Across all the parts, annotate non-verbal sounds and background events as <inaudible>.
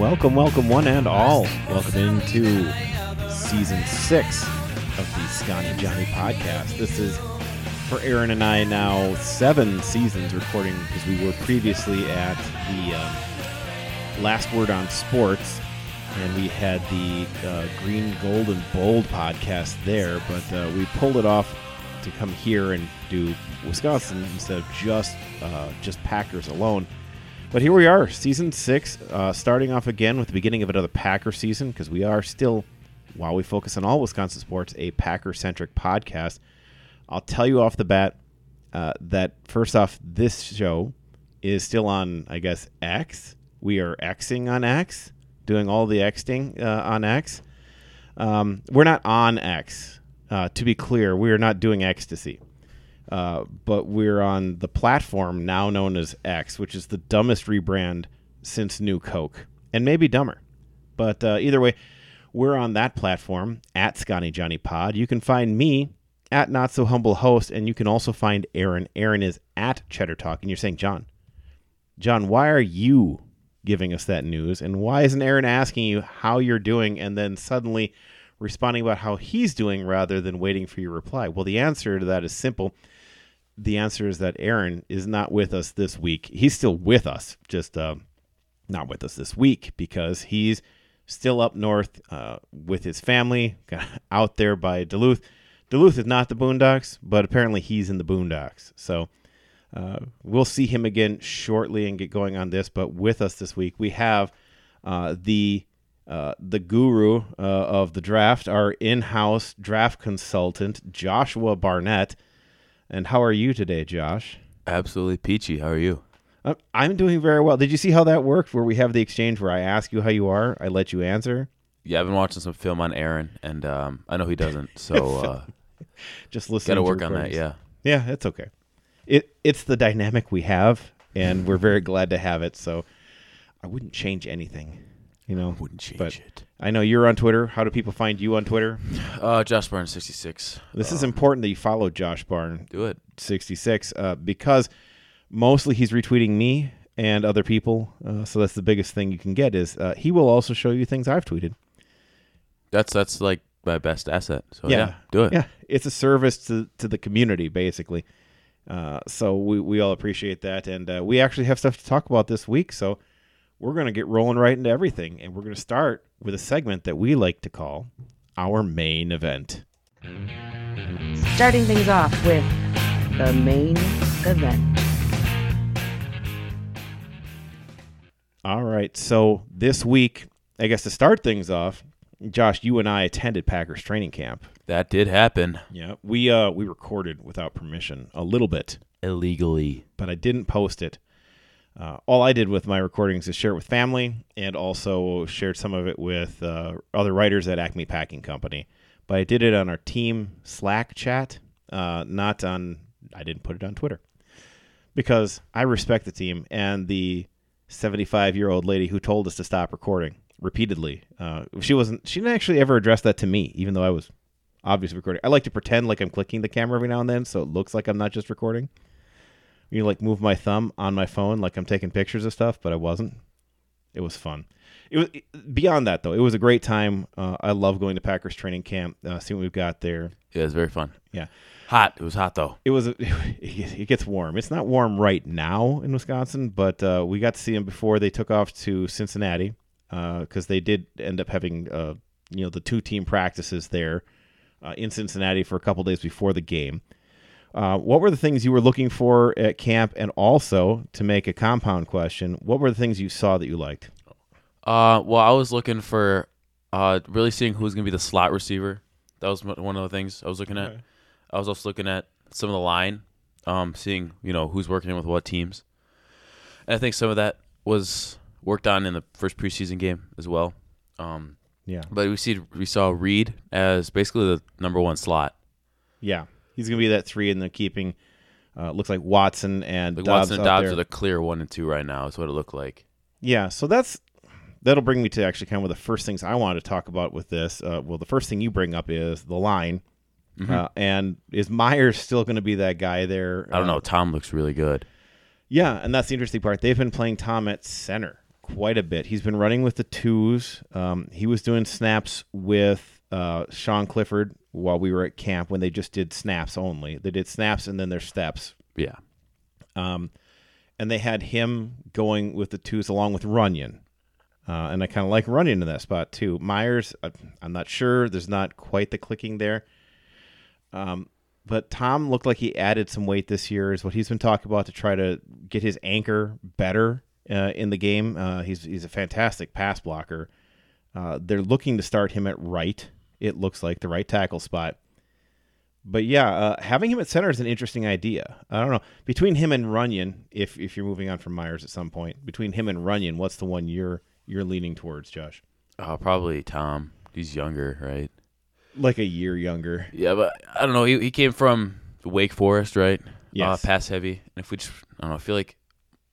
Welcome, welcome, one and all. Welcome into season six of the Scotty Johnny podcast. This is for Aaron and I now seven seasons recording because we were previously at the um, Last Word on Sports and we had the uh, Green, Gold, and Bold podcast there, but uh, we pulled it off to come here and do Wisconsin instead of just uh, just Packers alone. But here we are, season six, uh, starting off again with the beginning of another Packer season because we are still while we focus on all Wisconsin sports, a Packer centric podcast. I'll tell you off the bat uh, that first off, this show is still on, I guess, X. We are Xing on X, doing all the Xing uh, on X. Um, we're not on X. Uh, to be clear, we are not doing ecstasy. Uh, but we're on the platform now known as X, which is the dumbest rebrand since New Coke, and maybe dumber. But uh, either way, we're on that platform at Scotty Johnny Pod. You can find me at Not So Humble Host, and you can also find Aaron. Aaron is at Cheddar Talk, and you're saying, John, John, why are you giving us that news, and why isn't Aaron asking you how you're doing, and then suddenly responding about how he's doing rather than waiting for your reply? Well, the answer to that is simple. The answer is that Aaron is not with us this week. He's still with us, just uh, not with us this week because he's still up north uh, with his family, <laughs> out there by Duluth. Duluth is not the Boondocks, but apparently he's in the Boondocks. So uh, we'll see him again shortly and get going on this. But with us this week, we have uh, the uh, the guru uh, of the draft, our in-house draft consultant, Joshua Barnett. And how are you today, Josh? Absolutely peachy. How are you? Uh, I'm doing very well. Did you see how that worked? Where we have the exchange where I ask you how you are, I let you answer. Yeah, I've been watching some film on Aaron, and um, I know he doesn't. So <laughs> uh, just listen. Got to work on that. Yeah. Yeah, it's okay. It it's the dynamic we have, and we're very <laughs> glad to have it. So I wouldn't change anything. You know, wouldn't change but it. I know you're on Twitter. How do people find you on Twitter? Uh, Josh Barn sixty six. This is important that you follow Josh Barn Do it. sixty six uh, because mostly he's retweeting me and other people. Uh, so that's the biggest thing you can get is uh, he will also show you things I've tweeted. That's that's like my best asset. So yeah, do it. Yeah, it's a service to to the community basically. Uh, so we we all appreciate that, and uh, we actually have stuff to talk about this week. So we're gonna get rolling right into everything, and we're gonna start with a segment that we like to call our main event. Starting things off with the main event. All right. So this week, I guess to start things off, Josh, you and I attended Packers training camp. That did happen Yeah, we uh we recorded without permission a little bit, illegally. but I didn't post it. Uh, all I did with my recordings is share it with family, and also shared some of it with uh, other writers at Acme Packing Company. But I did it on our team Slack chat, uh, not on. I didn't put it on Twitter because I respect the team and the 75 year old lady who told us to stop recording repeatedly. Uh, she wasn't. She didn't actually ever address that to me, even though I was obviously recording. I like to pretend like I'm clicking the camera every now and then, so it looks like I'm not just recording. You know, like move my thumb on my phone like I'm taking pictures of stuff, but I wasn't. It was fun. It was beyond that though. It was a great time. Uh, I love going to Packers training camp. Uh, seeing what we've got there. Yeah, it's very fun. Yeah. Hot. It was hot though. It was. <laughs> It gets warm. It's not warm right now in Wisconsin, but uh, we got to see them before they took off to Cincinnati because they did end up having uh, you know the two team practices there uh, in Cincinnati for a couple days before the game. Uh, what were the things you were looking for at camp, and also to make a compound question, what were the things you saw that you liked? Uh, well, I was looking for uh really seeing who's gonna be the slot receiver. That was one of the things I was looking at. Okay. I was also looking at some of the line, um, seeing you know who's working with what teams. And I think some of that was worked on in the first preseason game as well. Um, Yeah. But we see we saw Reed as basically the number one slot. Yeah. He's going to be that three in the keeping. Uh, looks like Watson and Like Dobbs Watson and Dobbs there. are the clear one and two right now. Is what it looked like. Yeah, so that's that'll bring me to actually kind of one of the first things I wanted to talk about with this. Uh, well, the first thing you bring up is the line, uh, and is Myers still going to be that guy there? I don't Uh, know. Tom looks really good. Yeah, and that's the interesting part. They've been playing Tom at center quite a bit. He's been running with the twos. Um, he was doing snaps with uh, Sean Clifford while we were at camp when they just did snaps only. They did snaps and then their steps. Yeah. Um, and they had him going with the twos along with Runyan. Uh, and I kind of like Runyan in that spot too. Myers, I, I'm not sure. There's not quite the clicking there. Um, but Tom looked like he added some weight this year, is what he's been talking about to try to get his anchor better uh, in the game. Uh, he's he's a fantastic pass blocker. Uh, they're looking to start him at right. It looks like the right tackle spot. But yeah, uh, having him at center is an interesting idea. I don't know between him and Runyan. If if you're moving on from Myers at some point, between him and Runyan, what's the one you're you're leaning towards, Josh? Uh, probably Tom. He's younger, right? Like a year younger. Yeah, but I don't know. He, he came from Wake Forest, right? Yes. Uh, pass heavy. And if we just, I don't know, I feel like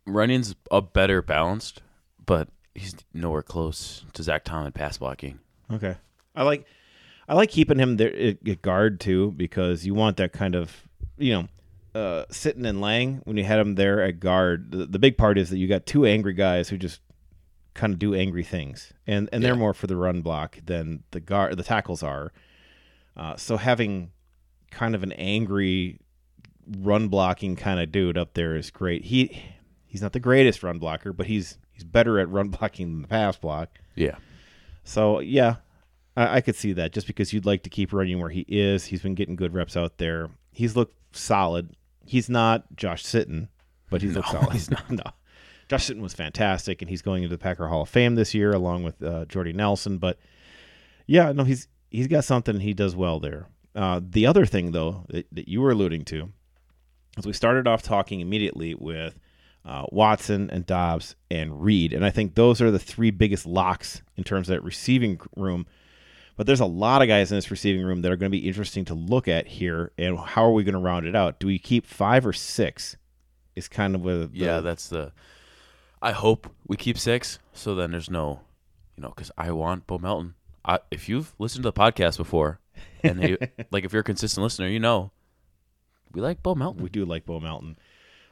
Runyan's a better balanced, but he's nowhere close to Zach Tom in pass blocking. Okay. I like I like keeping him there at guard too because you want that kind of you know uh, sitting and laying when you had him there at guard. The, the big part is that you got two angry guys who just kind of do angry things, and and they're more for the run block than the guard the tackles are. Uh, so having kind of an angry run blocking kind of dude up there is great. He he's not the greatest run blocker, but he's he's better at run <laughs> blocking than the pass block. Yeah. So yeah, I, I could see that just because you'd like to keep Runyan where he is. He's been getting good reps out there. He's looked solid. He's not Josh Sitton, but he's looked solid. He's not. <laughs> No, Josh Sitton was fantastic, and he's going into the Packer Hall of Fame this year along with uh, Jordy Nelson. But yeah, no, he's he's got something. He does well there. Uh, the other thing though that, that you were alluding to is we started off talking immediately with uh, Watson and Dobbs and Reed, and I think those are the three biggest locks in terms of that receiving room. But there's a lot of guys in this receiving room that are going to be interesting to look at here, and how are we going to round it out? Do we keep five or six? Is kind of a Yeah, that's the. I hope we keep six, so then there's no, you know, because I want Bo Melton. I, if you've listened to the podcast before, and you, <laughs> like if you're a consistent listener, you know, we like Bo Melton. we do like Bo Melton.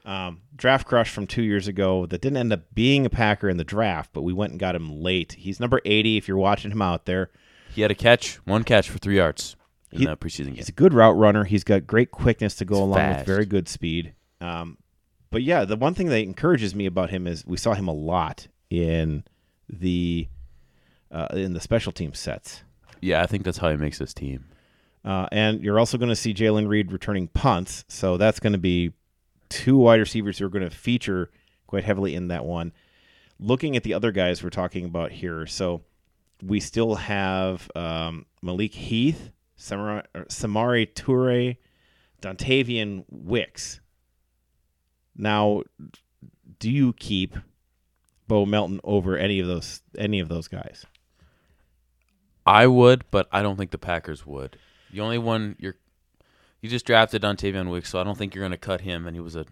Um, draft crush from two years ago that didn't end up being a Packer in the draft, but we went and got him late. He's number 80 if you're watching him out there. He had a catch, one catch for three yards in He- the preseason game. He's a good route runner. He's got great quickness to go He's along with very good speed. Um, but yeah, the one thing that encourages me about him is we saw him a lot in the uh, in the special team sets. Yeah, I think that's how he makes this team. Uh, and you're also going to see Jalen Reed returning punts, so that's going to be two wide receivers who are going to feature quite heavily in that one. Looking at the other guys we're talking about here, so we still have um, Malik Heath, Samori, Samori Toure, Dontayvion Wicks. Now, do you keep Bo Melton over any of those any of those guys? I would, but I don't think the Packers would. The only one you're, you just drafted Dontayvion Wicks, so I don't think you're going to cut him. And he was a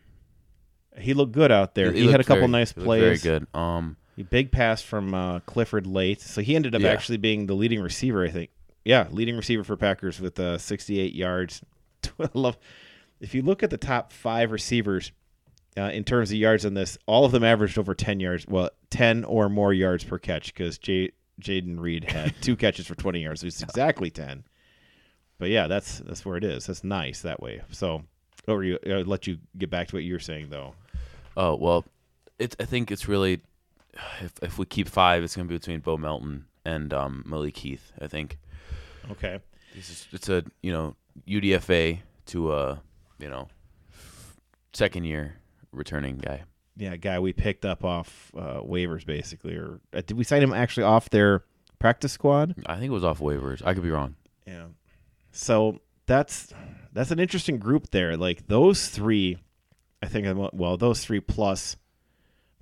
He looked good out there. He, had a couple very- nice he Very plays. good. Um, big pass from uh, Clifford late, so he ended up Yeah. actually being the leading receiver. I think, yeah, leading receiver for Packers with uh, 68 yards. <laughs> Love if you look at the top five receivers uh, in terms of yards on this, all of them averaged over 10 yards. Well, 10 or more yards per catch because J- Jayden Reed had <laughs> two catches for 20 yards. So it's exactly 10. But yeah, that's that's where it is. That's nice that way. So, over you, I'll let you get back to what you were saying though. oh well, it's. I think it's really, if if we keep five, it's going to be between Bo Melton and um, Malik Heath. I think Okay. this is it's a you know UDFA to a you know second year returning guy. yeah, guy we picked up off uh, waivers basically, or uh, did we sign him actually off their practice squad? I think it was off waivers. I could be wrong. Yeah. So that's that's an interesting group there. Like those three, I think. Well, those three plus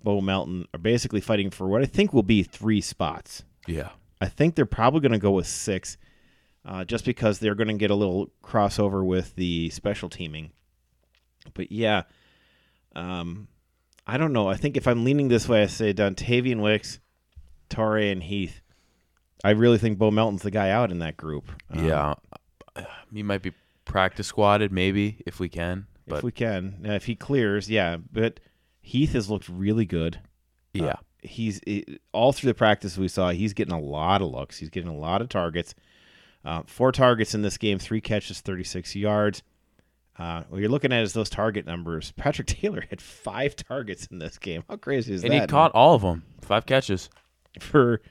Bo Melton are basically fighting for what I think will be three spots. Yeah. I think they're probably going to go with six, uh, just because they're going to get a little crossover with the special teaming. But yeah, um, I don't know. I think if I'm leaning this way, I say Dontayvion Wicks, Toure, and Heath. I really think Bo Melton's the guy out in that group. Um, yeah, he might be practice squatted maybe if we can, but if we can, Now, if he clears, yeah. But Heath has looked really good. yeah, Uh, he's it, all through the practice we saw. He's getting a lot of looks. He's getting a lot of targets. Uh, four targets in this game, three catches, thirty six yards. Uh, what you're looking at is those target numbers. <laughs> Patrick Taylor had five targets in this game. How crazy is and that? And he caught all of them, five catches, for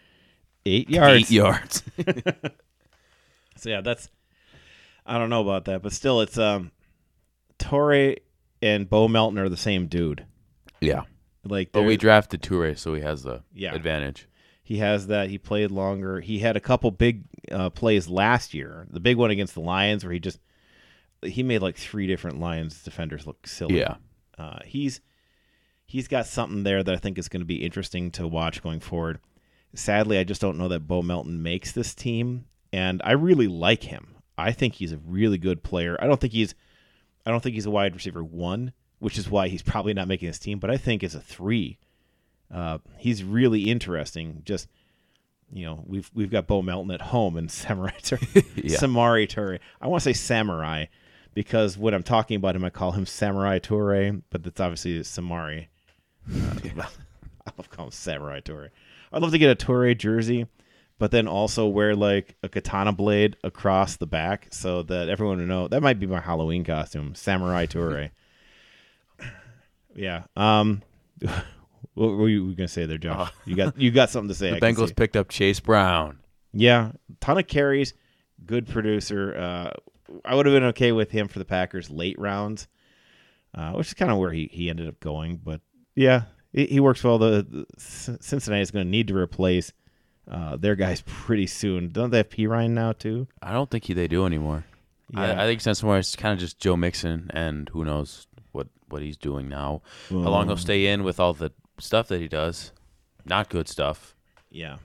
eight yards. eight yards. <laughs> <laughs> So yeah, that's I don't know about that, but still, it's um, Toure and Bo Melton are the same dude. Yeah, Like, but we drafted Toure, so he has the Yeah. advantage. He has that. He played longer. He had a couple big uh, plays last year. The big one against the Lions, where he just he made like three different Lions defenders look silly. Yeah, uh, he's he's got something there that I think is going to be interesting to watch going forward. Sadly, I just don't know that Bo Melton makes this team, and I really like him. I think he's a really good player. I don't think he's I don't think he's a wide receiver one, which is why he's probably not making this team. But I think as a three, uh, he's really interesting. Just you know, we've we've got Bo Melton at home and <laughs> Samurai Tur- <laughs> Yeah. Samori Toure. I want to say Samurai because when I'm talking about him, I call him Samurai Toure, but that's obviously Samori. Uh, <laughs> I love calling him Samurai Toure. I'd love to get a Toure jersey, but then also wear like a katana blade across the back so that everyone would know that might be my Halloween costume, Samurai Toure. Yeah. Um. <laughs> What were you gonna say there, Josh? You got you got something to <laughs> say? the I Bengals picked up Chase Brown. Yeah, ton of carries, good producer. Uh, I would have been okay with him for the Packers late rounds, uh, which is kind of where he, he ended up going. But yeah, he, he works well. The, the Cincinnati is going to need to replace uh, their guys <laughs> pretty soon. Don't they have Perine now too? I don't think he, they do anymore. Yeah. I, I think Sense is kind of just Joe Mixon, and who knows what what he's doing now. How long he'll stay in with all the stuff that he does, not good stuff. Yeah,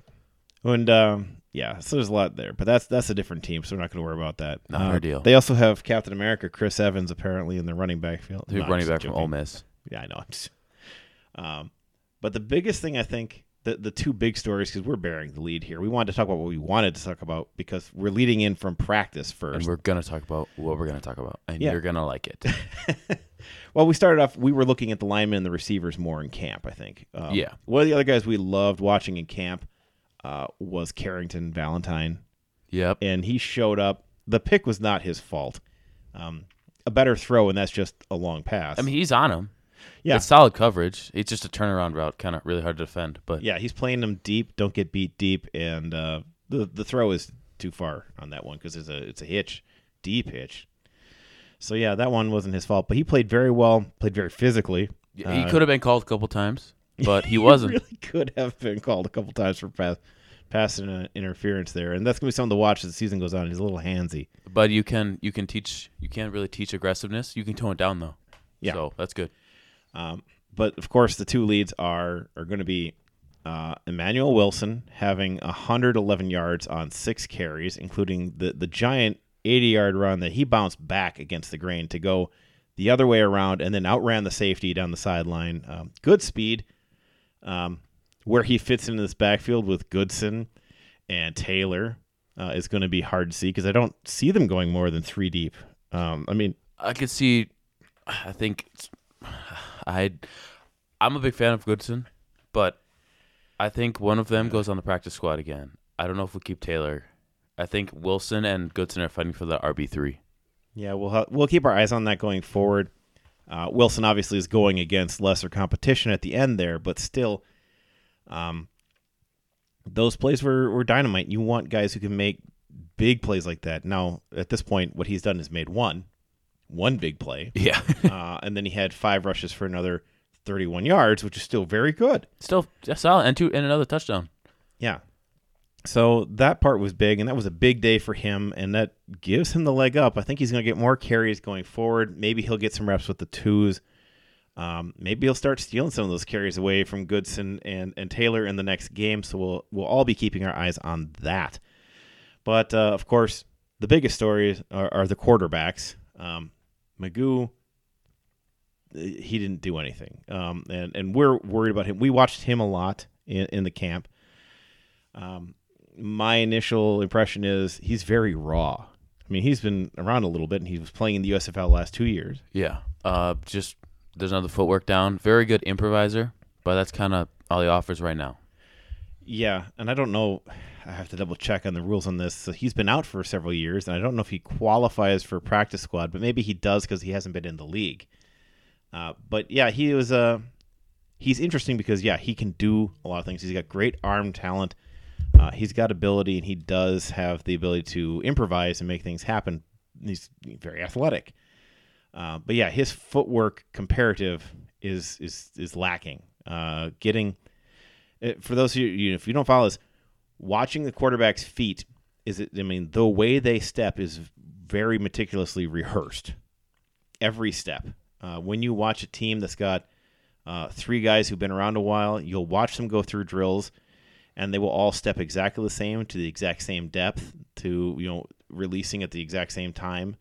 and um, yeah, so there's a lot there, but that's that's a different team, so we're not going to worry about that. Not Uh, our deal. They also have Captain America, Chris Evans, apparently in the running back field. No, running back from joking. Ole Miss. Yeah, I know. Just, <laughs> um, but the biggest thing I think the the two big stories because we're bearing the lead here. We wanted to talk about what we wanted to talk about because we're leading in from practice And first. we're gonna talk about what we're gonna talk about, and Yeah. you're gonna like it. <laughs> well, we started off. We were looking at the linemen and the receivers more in camp. I think. Um, Yeah. One of the other guys we loved watching in camp uh, was Carrington Valentine, yep. and he showed up. The pick was not his fault. Um, a better throw, and that's just a long pass. I mean, he's on him. yeah, It's solid coverage. It's just a turnaround route, kind of really hard to defend. But Yeah, he's playing them deep. Don't get beat deep, and uh, the the throw is too far on that one because it's a it's a hitch, deep hitch. So yeah, that one wasn't his fault, but he played very well. Played very physically. he Uh, could have been called a couple times, <laughs> but he wasn't. really could have been called a couple times for pass pass inter- interference there, and that's gonna be something to watch as the season goes on. He's a little handsy. But you can you can teach you can't really teach aggressiveness. You can tone it down though. Yeah. So that's good. Um, but of course, the two leads are are going to be uh, Emmanuel Wilson having 111 yards on six carries, including the the giant 80 yard run that he bounced back against the grain to go the other way around and then outran the safety down the sideline. Um, good speed. Um, where he fits into this backfield with Goodson and Taylor uh, is going to be hard to see because I don't see them going more than three deep. Um, I mean, I could see. I think <sighs> I. I'm a big fan of Goodson, but I think one of them goes on the practice squad again. I don't know if we keep Taylor. I think Wilson and Goodson are fighting for the RB three. Yeah, we'll ha- we'll keep our eyes on that going forward. Uh, Wilson obviously is going against lesser competition at the end there, but still, um, those plays were, were dynamite. You want guys who can make big plays like that. Now, at this point, what he's done is made one, one big play, <laughs> Yeah, <laughs> uh, and then he had five rushes for another 31 yards, which is still very good. still solid and two and another touchdown. Yeah. So that part was big, and that was a big day for him, and that gives him the leg up. I think he's going to get more carries going forward. Maybe he'll get some reps with the twos. Um, maybe he'll start stealing some of those carries away from Goodson and, and Taylor in the next game. So we'll we'll all be keeping our eyes on that. But uh, of course, the biggest stories are, are the quarterbacks. Um, McGough, he didn't do anything, um, and and we're worried about him. We watched him a lot in, in the camp. Um, my initial impression is he's very raw. I mean, he's been around a little bit, and he was playing in the USFL last two years. Yeah. Uh, just there's another footwork down. Very good improviser, but that's kind of all he offers right now. Yeah, and I don't know. I have to double check on the rules on this. So he's been out for several years, and I don't know if he qualifies for practice squad, but maybe he does because he hasn't been in the league. Uh, but yeah, he was uh, he's interesting because yeah, he can do a lot of things. He's got great arm talent. Uh, he's got ability, and he does have the ability to improvise and make things happen. He's very athletic. Uh, but yeah, his footwork comparative is is is lacking. Uh, getting uh, for those of you, if you don't follow this, watching the quarterback's feet is it? I mean, the way they step is very meticulously rehearsed. Every step. Uh, when you watch a team that's got uh, three guys who've been around a while, you'll watch them go through drills, and they will all step exactly the same to the exact same depth to you know releasing at the exact same time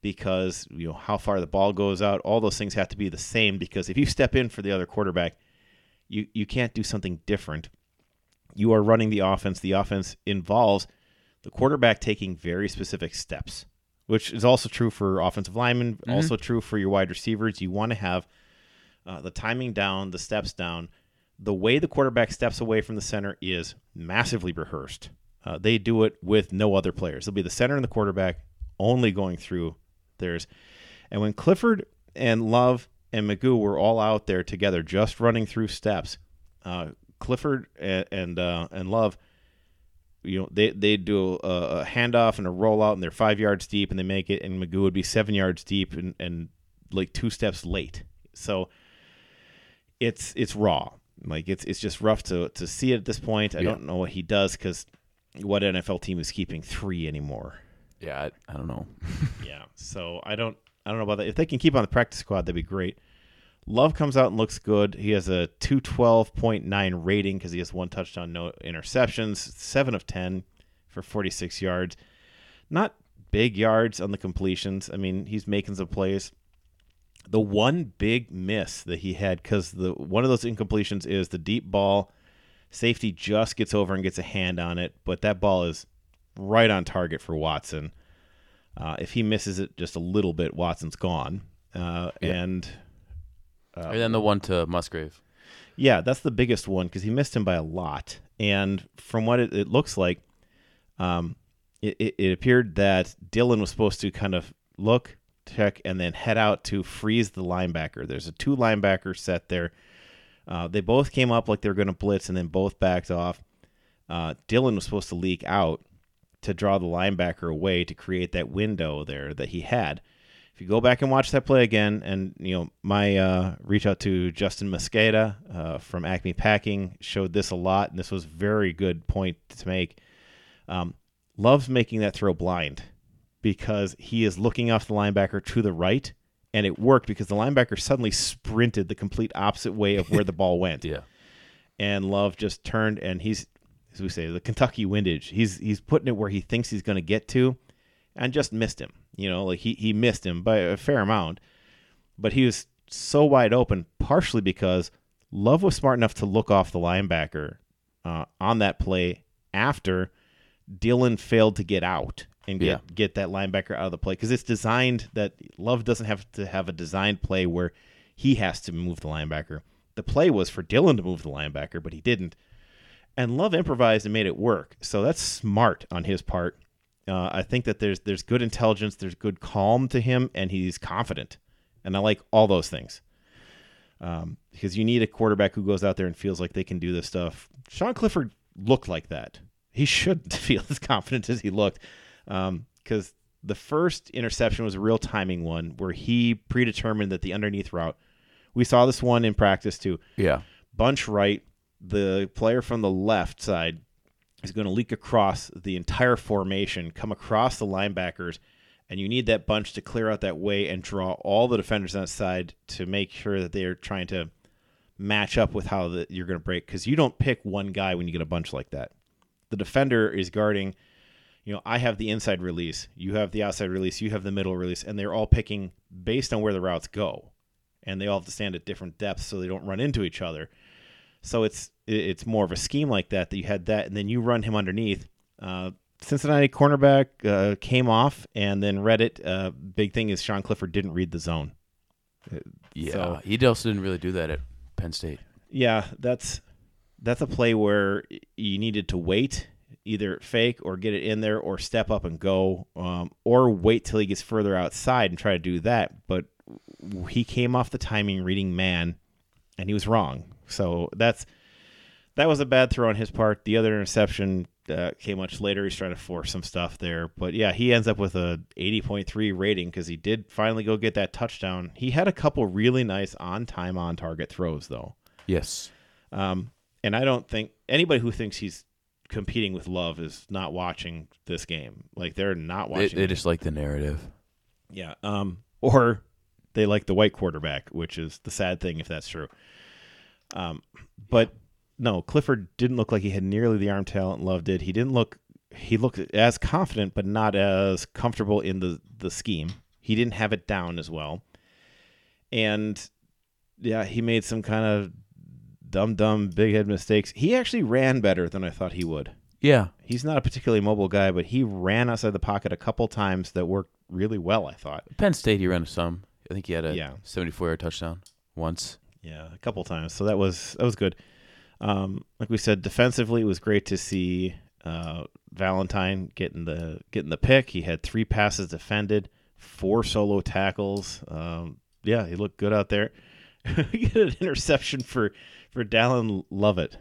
because you know how far the ball goes out all those things have to be the same because if you step in for the other quarterback you you can't do something different. You are running the offense. The offense involves the quarterback taking very specific steps which is also true for offensive linemen Mm-hmm. also true for your wide receivers. You want to have uh, the timing down the steps down the way the quarterback steps away from the center is massively rehearsed uh, they do it with no other players it'll be the center and the quarterback only going through theirs. And when Clifford and Love and McGough were all out there together, just running through steps, uh, Clifford and and, uh, and Love, you know, they they do a, a handoff and a rollout, and they're five yards deep, and they make it, and McGough would be seven yards deep and, and like two steps late. So it's it's raw. Like it's it's just rough to to see it at this point. I Yeah. don't know what he does because what NFL team is keeping three anymore? Yeah, I, I don't know. <laughs> Yeah. So I don't I don't know about that. If they can keep on the practice squad, that'd be great. Love comes out and looks good. He has a 212.9 rating because he has one touchdown, no interceptions, 7 of 10 for 46 yards. Not big yards on the completions. I mean, he's making some plays. The one big miss that he had because the one of those incompletions is the deep ball. Safety just gets over and gets a hand on it, but that ball is right on target for Watson. Uh, if he misses it just a little bit, Watson's gone. Uh, Yeah. And uh, and then the one to Musgrave. yeah, that's the biggest one because he missed him by a lot. And from what it, it looks like, um, it, it, it appeared that Dylan was supposed to kind of look, check, and then head out to freeze the linebacker. There's a two linebacker set there. Uh, they both came up like they were going to blitz and then both backed off. Uh, Dylan was supposed to leak out to draw the linebacker away to create that window there that he had. If you go back and watch that play again, and you know my uh, reach out to Justis Mosqueda uh, from Acme Packing showed this a lot, and this was very good point to make. Um, Love's making that throw blind because he is looking off the linebacker to the right, and it worked because the linebacker suddenly sprinted the complete opposite way of where the ball <laughs> went Yeah. and Love just turned and he's as we say the Kentucky windage. He's he's putting it where he thinks he's going to get to, and just missed him. You know, like he he missed him by a fair amount, but he was so wide open, partially because Love was smart enough to look off the linebacker uh, on that play after Dylan failed to get out and get Yeah. get that linebacker out of the play because it's designed that Love doesn't have to have a designed play where he has to move the linebacker. The play was for Dylan to move the linebacker, but he didn't. And Love improvised and made it work. So that's smart on his part. Uh, I think that there's there's good intelligence, there's good calm to him, and he's confident. And I like all those things. Um, because you need a quarterback who goes out there and feels like they can do this stuff. Sean Clifford looked like that. He shouldn't <laughs> feel as confident as he looked. Um, because the first interception was a real timing one where he predetermined that the underneath route. We saw this one in practice too Yeah. bunch right. The player from the left side is going to leak across the entire formation, come across the linebackers, and you need that bunch to clear out that way and draw all the defenders on that side to make sure that they're trying to match up with how the, you're going to break because you don't pick one guy when you get a bunch like that. The defender is guarding. You know, I have the inside release, you have the outside release, you have the middle release, and they're all picking based on where the routes go, and they all have to stand at different depths so they don't run into each other. So it's it's more of a scheme like that that you had that, and then you run him underneath. Uh, Cincinnati cornerback uh, came off and then read it. Uh, big thing is Sean Clifford didn't read the zone. Yeah, So- he also didn't really do that at Penn State. Yeah, that's that's a play where you needed to wait, either fake or get it in there, or step up and go, um, or wait till he gets further outside and try to do that. But he came off the timing reading man, and he was wrong. So that's that was a bad throw on his part. The other interception uh, came much later. He's trying to force some stuff there, but yeah, he ends up with a 80.3 rating because he did finally go get that touchdown. He had a couple really nice on time, on target throws though. Yes. Um, and I don't think anybody who thinks he's competing with Love is not watching this game. Like they're not watching. they it. just like the narrative. yeah. Um, or they like the white quarterback, which is the sad thing if that's true. Um, but no, Clifford didn't look like he had nearly the arm talent Love did. He didn't look. He looked as confident, but not as comfortable in the the scheme. He didn't have it down as well, and yeah, he made some kind of dumb, dumb, big head mistakes. He actually ran better than I thought he would. Yeah. He's not a particularly mobile guy, but he ran outside the pocket a couple times that worked really well. I thought. Penn State, he ran some. I think he had a Yeah. 74 yard touchdown once. Yeah, a couple times. So that was that was good. Um, like we said, defensively, it was great to see uh, Valentine getting the getting the pick. He had three passes defended, four solo tackles. Um, yeah, he looked good out there. <laughs> we get an interception for for Dallin Leavitt.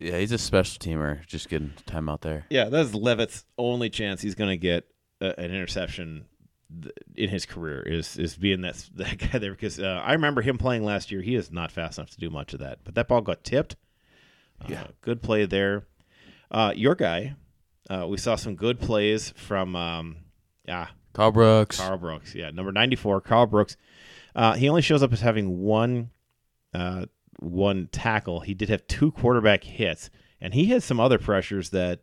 Yeah, he's a special teamer. Just getting time out there. Yeah, that's Leavitt's only chance he's going to get a, an interception th- in his career is is being that <laughs> that guy there because uh, I remember him playing last year. He is not fast enough to do much of that, but that ball got tipped. Uh, Yeah. good play there. Uh, your guy, uh, we saw some good plays from um, yeah Karl Brooks. Karl Brooks. Yeah, number ninety four, Karl Brooks. Uh, he only shows up as having one uh, one tackle. He did have two quarterback hits, and he had some other pressures that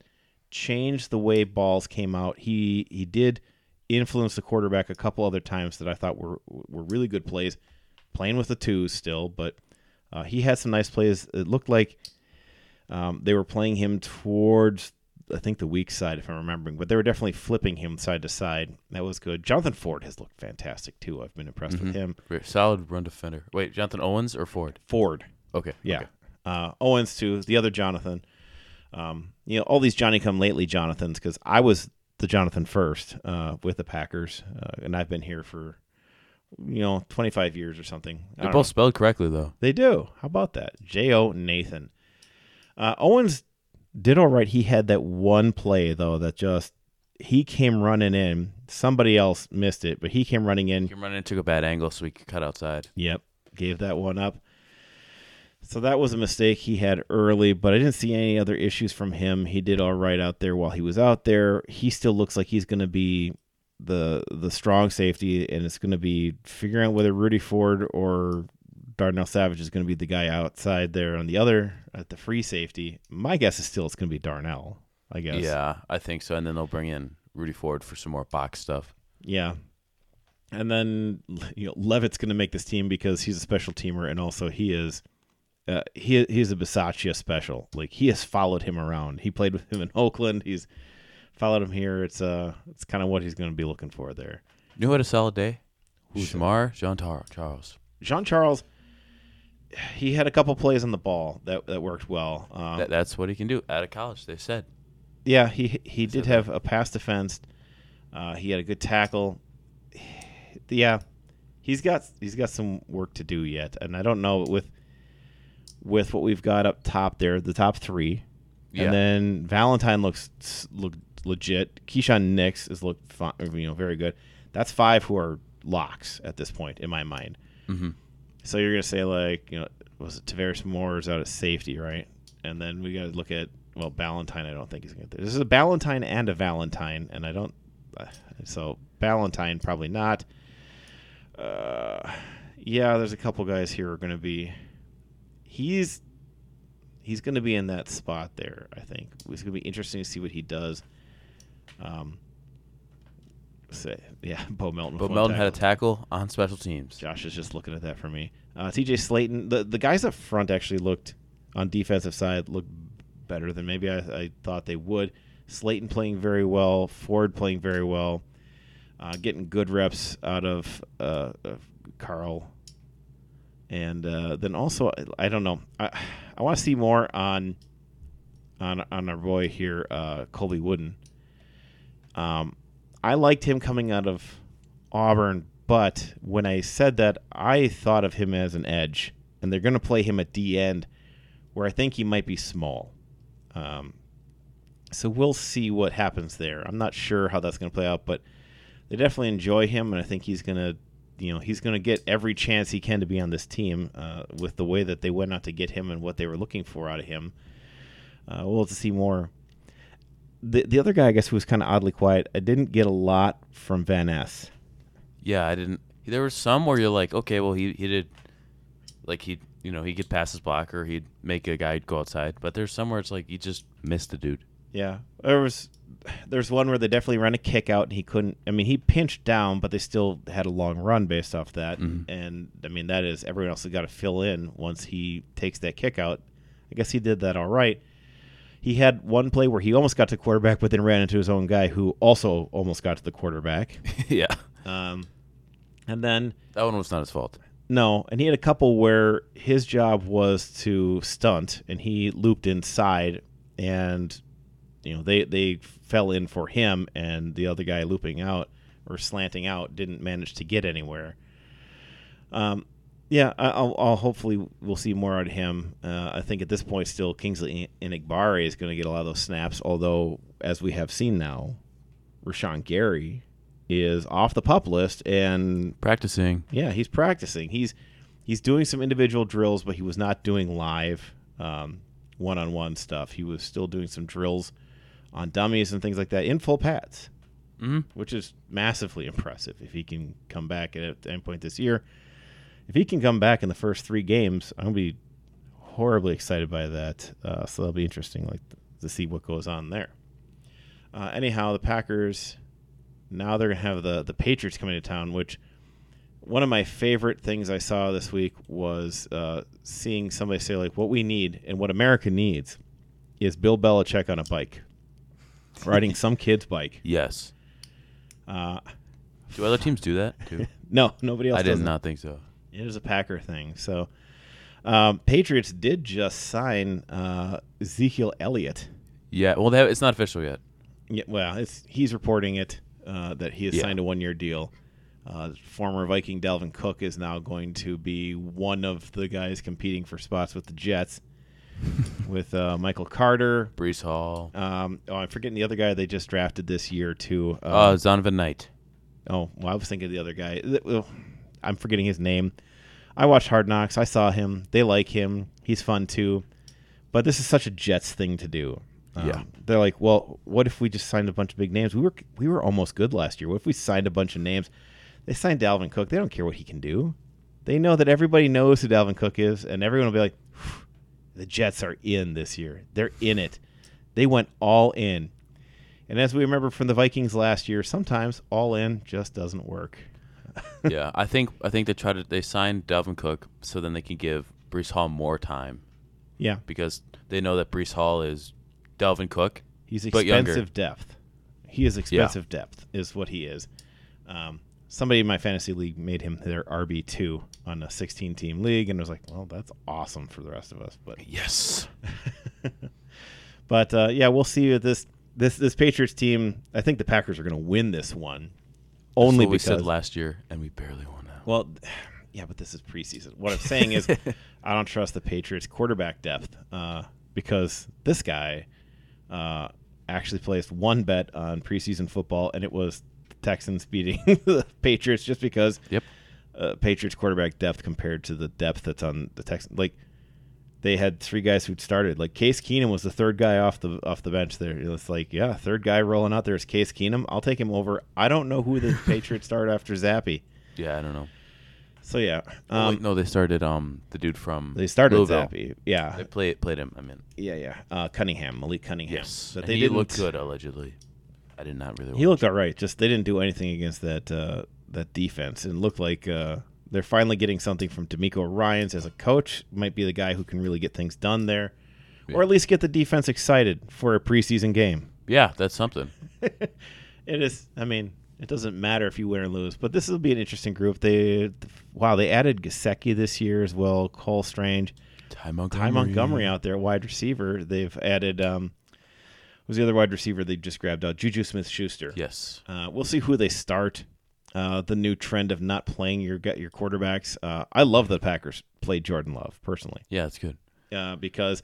changed the way balls came out. He he did influence the quarterback a couple other times that I thought were were really good plays. Playing with the twos still, but uh, he had some nice plays. It looked like um, they were playing him towards I think the weak side, if I'm remembering, but they were definitely flipping him side to side. That was good. Jonathan Ford has looked fantastic too. I've been impressed with Mhm. him. Very Solid run defender. Wait, Jonathan Owens or Ford? Ford, Okay. yeah. okay. Uh, Owens too. The other Jonathan. Um, you know, all these Johnny come lately Jonathans because I was the Jonathan first uh, with the Packers, uh, and I've been here for you know 25 years or something. They're both know. spelled correctly though. They do. How about that? J O Nathan. Uh, Owens did all right. He had that one play though that just he came running in. Somebody else missed it, but he came running in. He run into a bad angle so he could cut outside. Yep, gave that one up. So that was a mistake he had early, but I didn't see any other issues from him. He did all right out there while he was out there. He still looks like he's going to be the the strong safety, and it's going to be figuring out whether Rudy Ford or Darnell Savage is going to be the guy outside there on the other at the free safety. My guess is still it's going to be Darnell. I guess. Yeah, I think so. And then they'll bring in Rudy Ford for some more box stuff. Yeah. And then you know Leavitt's going to make this team because he's a special teamer and also he is uh, he he's a Bisaccia special. Like he has followed him around. He played with him in Oakland. He's followed him here. It's uh it's kind of what he's going to be looking for there. You know who had a solid day? Who's? Shemar Jean Tar- Charles. Jean Charles he had a couple plays on the ball that that worked well. Um, That, that's what he can do out of college. They said. Yeah, he he did have a pass defense. Uh, he had a good tackle. <sighs> Yeah, he's got he's got some work to do yet, and I don't know with with what we've got up top there, the top three, Yeah. and then Valentine looks look legit. Keisean Nix is looked you know very good. That's five who are locks at this point in my mind. hmm So you're gonna say like you know was it Tavares Moore is out at safety right, and then we got to look at well Valentine I don't think he's gonna. This is a Valentine and a Valentine, and I don't uh, so Ballentine probably not. Uh, yeah, there's a couple guys here are to be. He's he's to be in that spot there. I think it's to be interesting to see what he does. Um, say, yeah, <laughs> Bo Melton. One Melton had a tackle. on special teams. Josh is just looking at that for me. Uh, T.J. Slaton, the the guys up front actually looked on defensive side looked better than maybe I, I thought they would. Slayton playing very well, Ford playing very well, uh, getting good reps out of uh, uh, Karl, and uh, then also I don't know I I want to see more on on on our boy here uh, Colby Wooden. Um, I liked him coming out of Auburn, but when I said that, I thought of him as an edge, and they're going to play him at D end, where I think he might be small. Um, so we'll see what happens there. I'm not sure how that's going to play out, but they definitely enjoy him, and I think he's going to, you know, he's going to get every chance he can to be on this team uh, with the way that they went out to get him and what they were looking for out of him. Uh, we'll have to see more. The the other guy, I guess, who was kind of oddly quiet. I didn't get a lot from Van Ness. Yeah, I didn't. There were some where you're like, okay, well, he he did, like he you know he could pass his blocker, he'd make a guy go outside. But there's some where it's like he just missed the dude. Yeah, there was there's one where they definitely ran a kick out and he couldn't. I mean, he pinched down, but they still had a long run based off that. Mhm. And I mean, that is everyone else has got to fill in once he takes that kick out. I guess he did that all right. He had one play where he almost got to quarterback, but then ran into his own guy who also almost got to the quarterback. <laughs> yeah, Um, and then that one was not his fault. no, and he had a couple where his job was to stunt, and he looped inside, and you know they they fell in for him, and the other guy looping out or slanting out didn't manage to get anywhere. Um, yeah, I'll, I'll hopefully we'll see more out of him. Uh, I think at this point, still Kingsley Enagbare is going to get a lot of those snaps. Although, as we have seen now, Rashan Gary is off the pup list, and Practicing. yeah, he's practicing. He's he's doing some individual drills, but he was not doing live um, one-on-one stuff. He was still doing some drills on dummies and things like that in full pads, hmm which is massively impressive. If he can come back at any point this year, if he can come back in the first three games, I'm gonna be horribly excited by that. Uh, so that'll be interesting, like to see what goes on there. Uh, anyhow, the Packers now they're gonna have the the Patriots coming to town, which one of my favorite things I saw this week was uh, seeing somebody say like, "What we need and what America needs is Bill Belichick on a bike, riding <laughs> some kid's bike." Yes. Uh, Do other teams do that too? <laughs> no, nobody else. I did not think so. It is a Packer thing. So, um, Patriots did just sign uh, Ezekiel Elliott. Yeah. Well, that, it's not official yet. Yeah, well, it's, he's reporting it uh, that he has Yeah. signed a one-year deal. Uh, former Viking Dalvin Cook is now going to be one of the guys competing for spots with the Jets, <laughs> with uh, Michael Carter. Breece Hall. Um, oh, I'm forgetting the other guy they just drafted this year too. Uh, Zonovan Knight. Oh, well, I was thinking of the other guy. I'm forgetting his name. I watched Hard Knocks. I saw him. They like him. He's fun too. But this is such a Jets thing to do. Um, Yeah. They're like, well, what if we just signed a bunch of big names? We were we were almost good last year. What if we signed a bunch of names? They signed Dalvin Cook. They don't care what he can do. They know that everybody knows who Dalvin Cook is, and everyone will be like, the Jets are in this year. They're in it. They went all in. And as we remember from the Vikings last year, sometimes all in just doesn't work. <laughs> yeah, I think I think they tried to they signed Dalvin Cook so then they can give Breece Hall more time Yeah, because they know that Breece Hall is Dalvin Cook. he's expensive depth. He is expensive depth, is what he is. Um, somebody in my fantasy league made him their RB two on a 16 team league, and it was like, "Well, that's awesome for the rest of us." But Yes. <laughs> but uh, yeah, we'll see with this this this Patriots team. I think the Packers are going to win this one, only That's what we because said last year and we barely won out. Well, <sighs> yeah, but this is preseason. What I'm saying is, <laughs> I don't trust the Patriots' quarterback depth uh, because this guy uh, actually placed one bet on preseason football, and it was the Texans beating <laughs> the Patriots just because Yep. uh, Patriots quarterback depth compared to the depth that's on the Texans. Like they had three guys who'd started. Like Case Keenum was the third guy off the off the bench there. It's like, yeah, third guy rolling out there is Case Keenum. I'll take him over. I don't know who the <laughs> Patriots start after Zappe. Yeah, I don't know. So yeah, Oh, um, wait, no, they started um the dude from they started Louisville. Zappe. Yeah, They played played him. I mean, yeah, yeah. Uh, Cunningham, Malik Cunningham. yes, But and they he didn't looked good allegedly. I did not really. He looked all right. Just they didn't do anything against that uh, that defense, and looked like uh, they're finally getting something from DeMeco Ryans as a coach. Might be the guy who can really get things done there, or at least get the defense excited for a preseason game. Yeah, that's something. <laughs> It is. I mean, it doesn't matter if you win or lose, but this will be an interesting group. They wow, they added Gesicki this year as well. Cole Strange, Ty Montgomery. Ty Montgomery out there, wide receiver. They've added. Um, who's the other wide receiver they just grabbed out? Juju Smith Schuster. Yes. Uh, we'll see who they start. Uh, the new trend of not playing your your quarterbacks. Uh, I love that Packers played Jordan Love personally Yeah, it's good. uh, because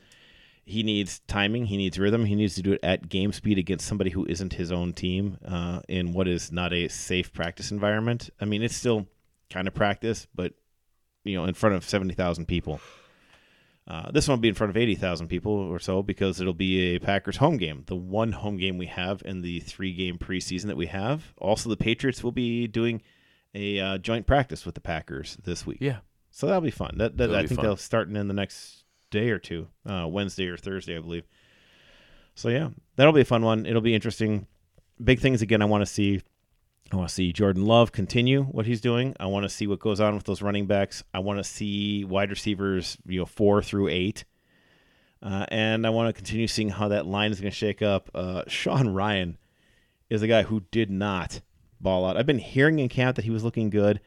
he needs timing, he needs rhythm, he needs to do it at game speed against somebody who isn't his own team uh, in what is not a safe practice environment. I mean, it's still kind of practice, but you know, in front of seventy thousand people. Uh, this one will be in front of 80,000 people or so because it'll be a Packers home game, the one home game we have in the three game preseason that we have. Also, the Patriots will be doing a uh, joint practice with the Packers this week. Yeah. So that'll be fun. That, that I think fun. they'll start in the next day or two, uh, Wednesday or Thursday, I believe. So yeah, that'll be a fun one. It'll be interesting. Big things again. I want to see. I want to see Jordan Love continue what he's doing. I want to see what goes on with those running backs. I want to see wide receivers, you know, four through eight. Uh, and I want to continue seeing how that line is going to shake up. Uh, Sean Rhyan is a guy who did not ball out. I've been hearing in camp that he was looking good.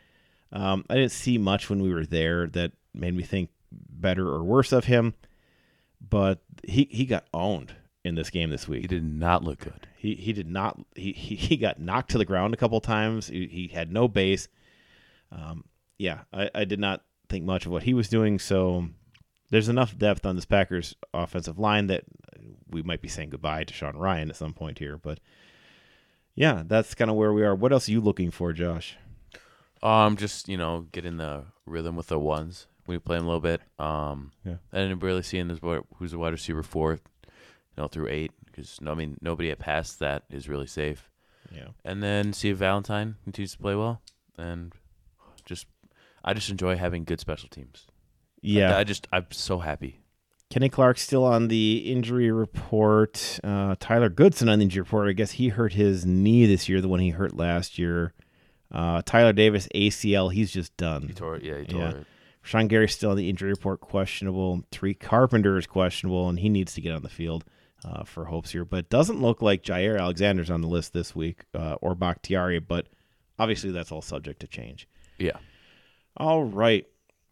Um, I didn't see much when we were there that made me think better or worse of him, but he, he got owned in this game this week. He did not look good. He he did not. He <laughs> he, he got knocked to the ground a couple times. He, he had no base. Um, yeah, I, I did not think much of what he was doing. So there's enough depth on this Packers offensive line that we might be saying goodbye to Sean Rhyan at some point here. But yeah, that's kind of where we are. What else are you looking for, Josh? Um, just you know, getting the rhythm with the ones. We play him a little bit. Um, Yeah. I didn't really see in this wi- who's a wide receiver four, you know, through eight because no, I mean nobody at past that is really safe. Yeah, And then see if Valentine continues to play well, and just I just enjoy having good special teams. yeah. I, I just I'm so happy. Kenny Clark still on the injury report. Uh, Tyler Goodson on the injury report. I guess he hurt his knee this year, the one he hurt last year. Uh, Tyler Davis ACL. He's just done. He tore it. Yeah, he tore Yeah. it. Rashan Gary still on the injury report, questionable. Three Carpenter is questionable, and he needs to get on the field uh, for hopes here. But it doesn't look like Jaire Alexander's on the list this week uh, or Bakhtiari, but obviously that's all subject to change. Yeah. All right.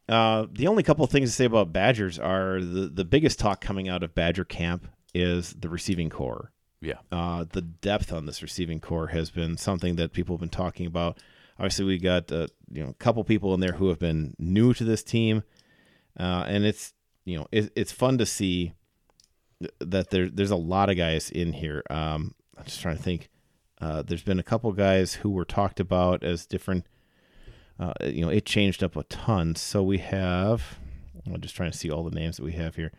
Uh, the only couple of things to say about Badgers are the, the biggest talk coming out of Badger camp is the receiving corps. Yeah. Uh, the depth on this receiving corps has been something that people have been talking about. Obviously, we got uh, you know a couple people in there who have been new to this team, uh, and it's you know it, it's fun to see that there there's a lot of guys in here. Um, I'm just trying to think. Uh, there's been a couple guys who were talked about as different. Uh, you know, it changed up a ton. So we have. I'm just trying to see all the names that we have here.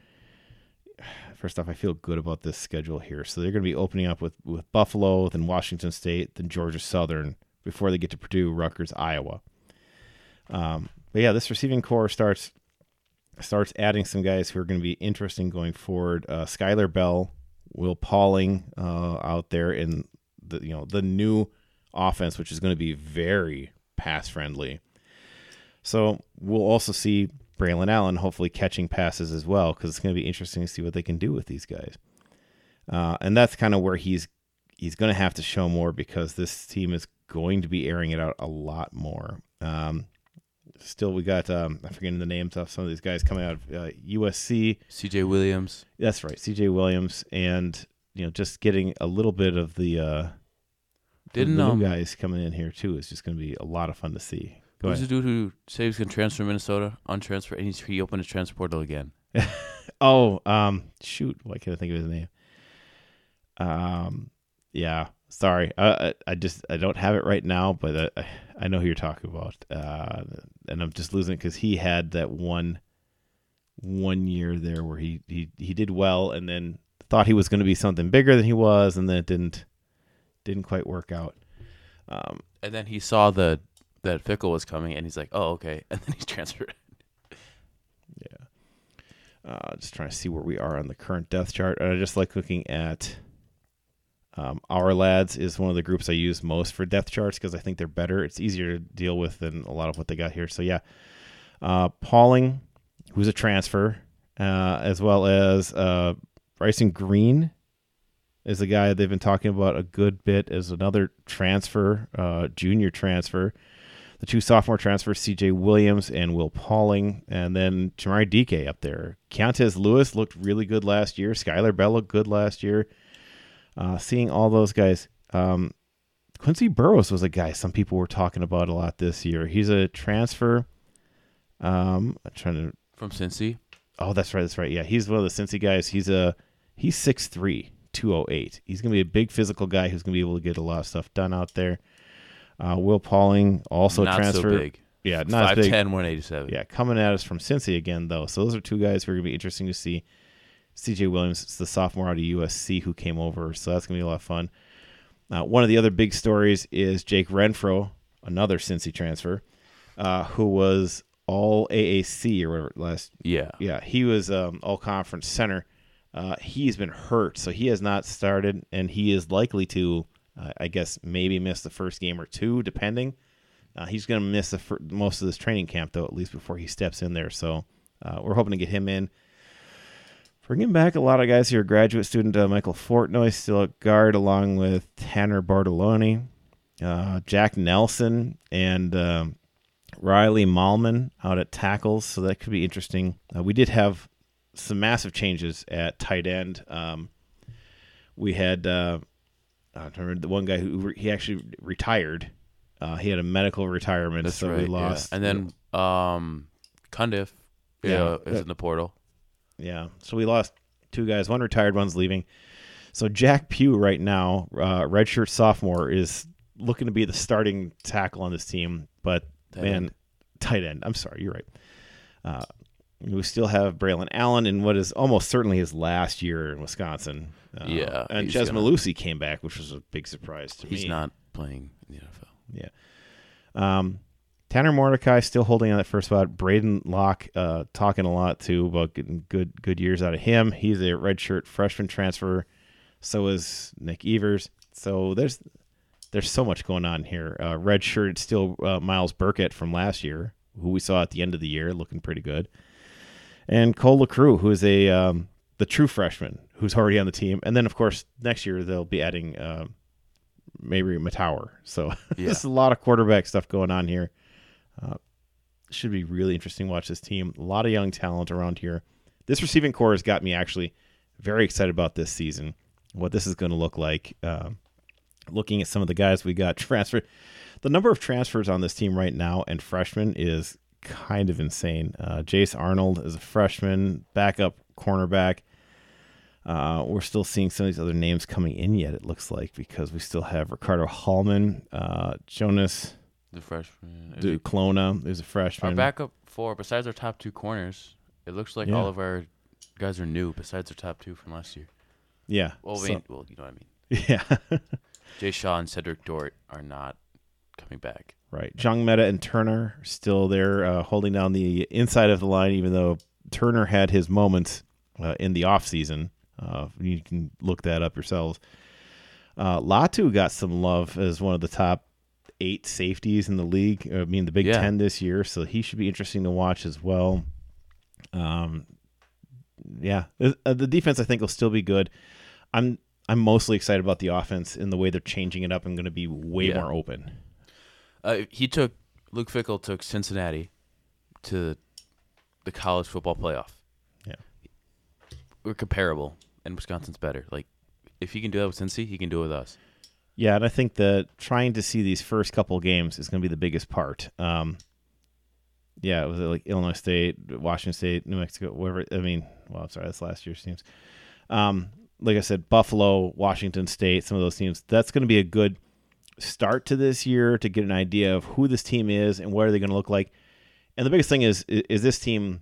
First off, I feel good about this schedule here. So they're going to be opening up with, with Buffalo, then Washington State, then Georgia Southern before they get to Purdue, Rutgers, Iowa. Um, but yeah, this receiving corps starts starts adding some guys who are going to be interesting going forward. Uh, Skyler Bell, Will Pauling uh, out there in the you know the new offense, which is going to be very pass friendly. So we'll also see Braelon Allen hopefully catching passes as well because it's going to be interesting to see what they can do with these guys. Uh, and that's kind of where he's he's going to have to show more because this team is going to be airing it out a lot more. Um, still, we got um, I'm forgetting the names of some of these guys coming out of uh, USC. C.J. Williams. That's right, C.J. Williams, and you know just getting a little bit of the uh, Didn't the um, guys coming in here too is just going to be a lot of fun to see. Go who's the dude who said he's gonna transfer to Minnesota, untransfer, and he's, he opened his transfer portal again? <laughs> Oh, um, shoot, why can't I think of his name? Um, yeah, sorry, I, I, I just I don't have it right now, but I, I know who you're talking about, uh, and I'm just losing because he had that one one year there where he he he did well and then thought he was going to be something bigger than he was, and then it didn't didn't quite work out. Um, And then he saw the that Fickell was coming, and he's like, "Oh, okay." <laughs> And then he's transferred. yeah. Uh, just trying to see where we are on the current death chart. And I just like looking at um, Ourlads is one of the groups I use most for death charts because I think they're better. It's easier to deal with than a lot of what they got here. So yeah, uh, Pauling, who's a transfer, uh, as well as uh, Bryson Green is a guy they've been talking about a good bit as another transfer, uh, junior transfer. The two sophomore transfers, C.J. Williams and Will Pauling, and then Jamari DK up there. Keontez Lewis looked really good last year. Skyler Bell looked good last year. Uh, seeing all those guys. Um, Quincy Burroughs was a guy some people were talking about a lot this year. He's a transfer. Um, I'm trying to. From Cincy. Oh, that's right. That's right. Yeah, he's one of the Cincy guys. He's a he's 6'3", 208. He's gonna be a big physical guy who's gonna be able to get a lot of stuff done out there. Uh, Will Pauling also not transfer. so big. Yeah, not as big. 5'10", 187. Yeah, coming at us from Cincy again though. So those are two guys who are gonna be interesting to see. CJ Williams is the sophomore out of USC who came over, so that's gonna be a lot of fun. Uh, one of the other big stories is Jake Renfro, another Cincy transfer, uh, who was all AAC or whatever last. Yeah. Yeah, he was um, all conference center. Uh, he's been hurt, so he has not started, and he is likely to, uh, I guess, maybe miss the first game or two, depending. Uh, he's going to miss the fir- most of this training camp, though, at least before he steps in there. So uh, we're hoping to get him in. Bringing back a lot of guys here. Graduate student uh, Michael Furtney still at guard, along with Tanor Bortolini, uh, Jack Nelson, and um, Riley Mahlman out at tackles. So that could be interesting. Uh, we did have some massive changes at tight end. Um, we had uh, I don't remember the one guy who re- he actually retired. Uh, he had a medical retirement, That's so right. we yeah. lost. And then um, Cundiff Yeah. yeah, is in the portal. Yeah. So we lost two guys. One retired, one's leaving. So Jack Pugh right now, uh, redshirt sophomore, is looking to be the starting tackle on this team. But Tight man, end. tight end. I'm sorry, you're right. Uh, we still have Braelon Allen in what is almost certainly his last year in Wisconsin. Uh, Yeah, and he's Chez Mellusi came back, which was a big surprise to me. He's not playing in the NFL. Yeah. Um, Tanner Mordecai still holding on that first spot. Braden Locke uh, talking a lot too about getting good good years out of him. He's a redshirt freshman transfer. So is Nick Evers. So there's there's so much going on here. Uh, redshirt still uh, Myles Burkett from last year, who we saw at the end of the year, looking pretty good. And Cole LaCrue, who is a um, the true freshman who's already on the team. And then of course next year they'll be adding. Uh, Mabrey Mettauer. So <laughs> Yeah. there's a lot of quarterback stuff going on here. Uh, should be really interesting to watch this team. A lot of young talent around here. This receiving corps has got me actually very excited about this season. What this is going to look like. Um, looking at some of the guys we got <laughs> transferred, the number of transfers on this team right now and freshmen is kind of insane. Uh, Jace Arnold is a freshman, backup cornerback. Uh, we're still seeing some of these other names coming in yet. It looks like because we still have Ricardo Hallman, uh, Jonas The freshman. Duclona is a freshman. Our backup four, besides our top two corners, it looks like Yeah. all of our guys are new. Besides our top two from last year. yeah. Well, so- well, you know what I mean. <laughs> yeah. <laughs> Jay Shaw and Cedric Dort are not coming back. right. Jung Meta and Turner are still there uh, holding down the inside of the line, even though Turner had his moments uh, in the offseason. Uh, you can look that up yourselves. Uh, Latu got some love as one of the top eight safeties in the league. I mean, the Big Yeah. Ten this year, so he should be interesting to watch as well. Um, yeah, Uh, uh, the defense I think will still be good. I'm I'm mostly excited about the offense in the way they're changing it up and going to be way Yeah. more open. Uh, he took Luke Fickell took Cincinnati to the college football playoff. Yeah. we're comparable, and Wisconsin's better. Like, if he can do that with Cincy, he can do it with us. Yeah, and I think that trying to see these first couple games is going to be the biggest part. Um, yeah, it was like Illinois State, Washington State, New Mexico, whatever. I mean, well, I'm sorry, that's last year's teams. Um, like I said, Buffalo, Washington State, some of those teams. That's going to be a good start to this year to get an idea of who this team is and what are they going to look like. And the biggest thing is, i- is this team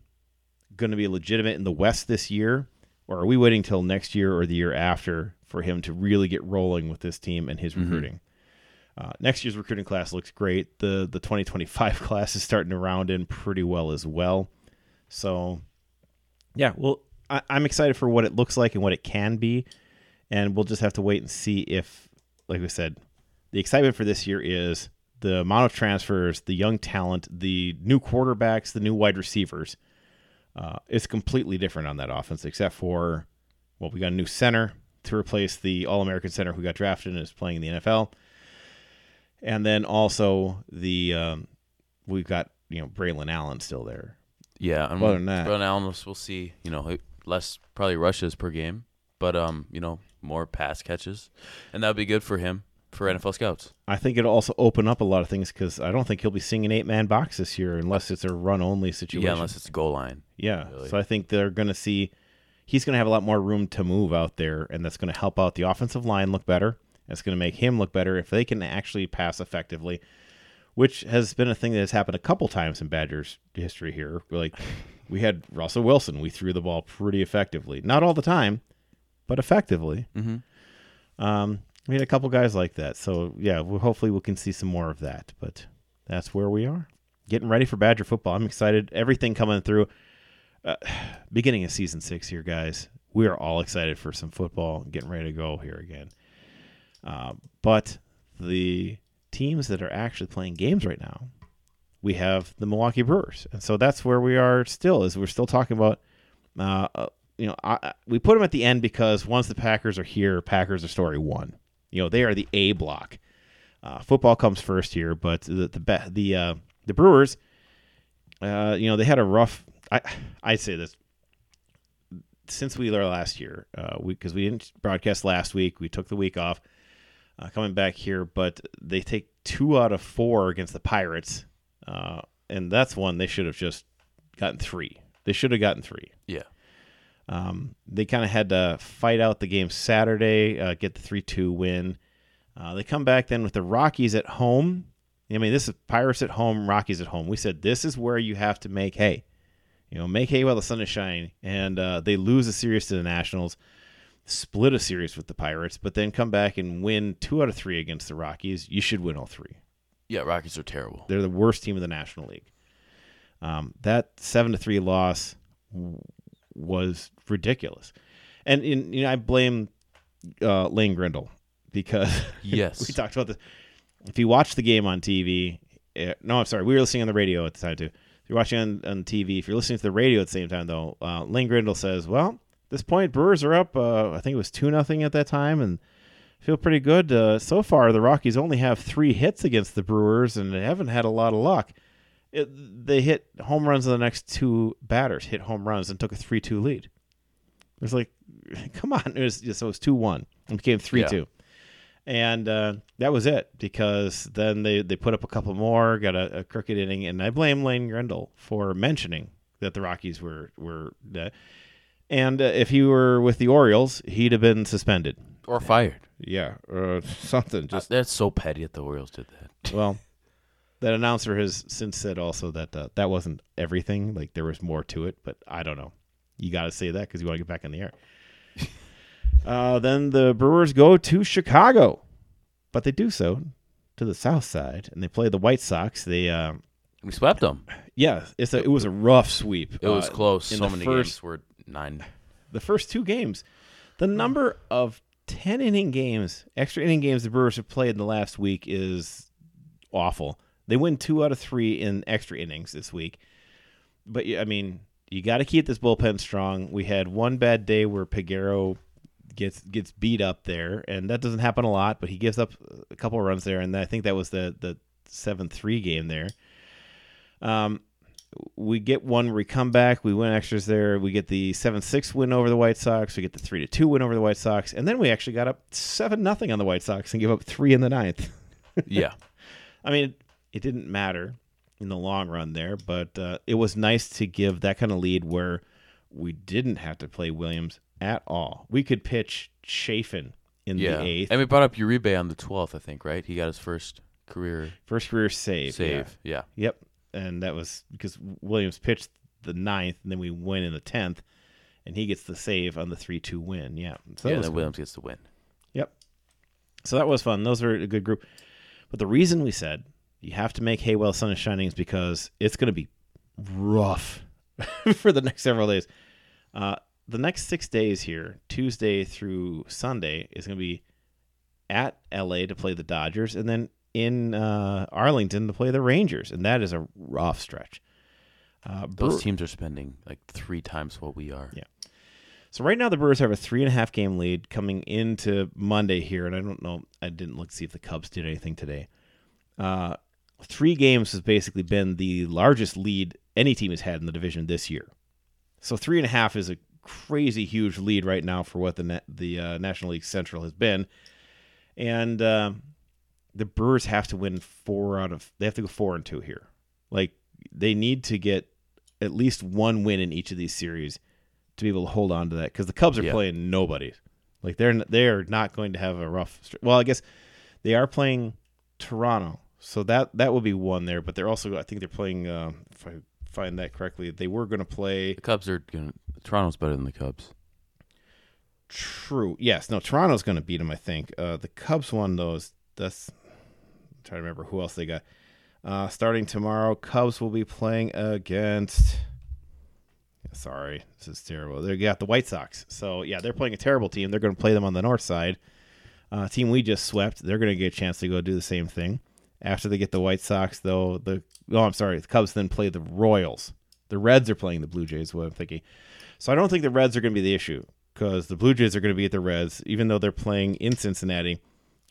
going to be legitimate in the West this year, or are we waiting till next year or the year after for him to really get rolling with this team and his recruiting? Uh, next year's recruiting class looks great. The the 2025 <laughs> class is starting to round in pretty well as well. So, yeah, well, I, I'm excited for what it looks like and what it can be, and we'll just have to wait and see if, like we said, the excitement for this year is the amount of transfers, the young talent, the new quarterbacks, the new wide receivers. Uh, it's completely different on that offense, except for, well, we got a new center to replace the All American center who got drafted and is playing in the NFL. And then also the um, we've got you know Braelon Allen still there. Yeah, and Other than that- Braelon Allen, we'll see. You know, less probably rushes per game, but um, you know, more pass catches, and that would be good for him for NFL scouts. I think it'll also open up a lot of things because I don't think he'll be seeing an eight man box this year unless it's a run only situation. Yeah, unless it's goal line. Yeah. really. So I think they're going to see he's going to have a lot more room to move out there, and that's going to help out the offensive line look better. It's going to make him look better if they can actually pass effectively, which has been a thing that has happened a couple times in Badgers history here. Like we had Russell Wilson, we threw the ball pretty effectively, not all the time, but effectively. Mm-hmm. Um, we had a couple guys like that. So yeah, well, hopefully we can see some more of that. But that's where we are, getting ready for Badger football. I'm excited. Everything coming through. Uh, <sighs> beginning of season six here, guys. We are all excited for some football, getting ready to go here again. Uh, but the teams that are actually playing games right now, we have the Milwaukee Brewers, and so that's where we are still. Is we're still talking about uh, uh, you know, I, we put them at the end because once the Packers are here, Packers are story one. You know, they are the A block. Uh, football comes first here, but the the the uh, the Brewers, you know, they had a rough. I I say this since we were last year, uh, we because we didn't broadcast last week, we took the week off. Uh, coming back here, but they take two out of four against the Pirates, uh, and that's one they should have just gotten three. They should have gotten three. Yeah. Um, they kind of had to fight out the game Saturday, uh, get the 3 2 win. Uh, they come back then with the Rockies at home. I mean, this is Pirates at home, Rockies at home. We said this is where you have to make hay. You know, make hay while the sun is shining. And uh, they lose a series to the Nationals, split a series with the Pirates, but then come back and win two out of three against the Rockies. You should win all three. Yeah, Rockies are terrible. They're the worst team in the National League. Um, that seven to three loss was ridiculous, and in, you know I blame uh, Lane Grindle because <laughs> Yes. we talked about this. If you watch the game on TV, eh, no, I'm sorry, we were listening on the radio at the time too. If you're watching on, on TV, if you're listening to the radio at the same time though, uh, Lane Grindle says, "Well, at this point, Brewers are up. Uh, I think it was two nothing at that time, and." Feel pretty good uh, so far. The Rockies only have three hits against the Brewers, and they haven't had a lot of luck it, they hit home runs on the next two batters, hit home runs, and took a three-two lead. It was like, <laughs> come on! It was so it was two-one and became three-two, and uh, that was it because then they they put up a couple more, got a, a crooked inning, and I blame Lane Grindle for mentioning that the Rockies were were. Uh, and uh, if he were with the Orioles, he'd have been suspended. Or fired. Yeah, or something. Just that's so petty that the Orioles did that. <laughs> Well, that announcer has since said also that uh, that wasn't everything. Like there was more to it, but I don't know. You got to say that because you want to get back in the air. Uh, then the Brewers go to Chicago, but they do so to the south side, and they play the White Sox. They, uh, We swept them. yeah, it's a, it was a rough sweep. It was Uh, close. So the many first- games were nine. the first two games, the number of 10 inning games, extra inning games the Brewers have played in the last week is awful. They win two out of three in extra innings this week. But, I mean, you got to keep this bullpen strong. We had one bad day where Peguero gets gets beat up there, and that doesn't happen a lot, but he gives up a couple of runs there, and I think that was the, the 7 3 game there. Um, we get one we come back, we win extras there. We get the seven six win over the White Sox. We get the three to two win over the White Sox, and then we actually got up seven nothing on the White Sox and give up three in the ninth. <laughs> Yeah. I mean, it didn't matter in the long run there, but uh, it was nice to give that kind of lead where we didn't have to play Williams at all. We could pitch Chafin in Yeah. the eighth, And we brought up Uribe on the 12th, I think, right? He got his first career first career save. yeah. save. Yeah. Yep, and that was because Williams pitched the ninth, and then we win in the tenth, and he gets the save on the three two win. Yeah, so yeah, then. Williams gets the win. Yep. So that was fun. Those were a good group. But the reason we said you have to make hay while the sun is shining is because it's going to be rough <laughs> for the next several days. Uh, the next six days here, Tuesday through Sunday, is going to be at LA to play the Dodgers, and then in uh, Arlington to play the Rangers, and that is a rough stretch. Uh, Those teams are spending like three times what we are. Yeah. So right now the Brewers have a three and a half game lead coming into Monday here, and I don't know. I didn't look to see if the Cubs did anything today. Uh, three games has basically been the largest lead any team has had in the division this year. So three and a half is a crazy huge lead right now for what the the uh, National League Central has been, and um the Brewers have to win four out of. They have to go four and two here. Like they need to get at least one win in each of these series to be able to hold on to that because the Cubs are Yeah. playing nobody. Like they're they are not going to have a rough. Well, I guess they are playing Toronto, so that that will be one there. But they're also I think they're playing. Uh, if I find that correctly, they were going to play. The Cubs are going. to Toronto's better than the Cubs. True. Yes. No. Toronto's going to beat them. I think. Uh, the Cubs won those. That's. I'm trying to remember who else they got. Uh, starting tomorrow, Cubs will be playing against. Sorry, this is terrible. They got the White Sox. So yeah, they're playing a terrible team. They're going to play them on the north side. Uh, team we just swept. They're going to get a chance to go do the same thing. After they get the White Sox, though, the oh, I'm sorry, the Cubs then play the Royals. The Reds are playing the Blue Jays. What I'm thinking. So I don't think the Reds are going to be the issue because the Blue Jays are going to be at the Reds, even though they're playing in Cincinnati.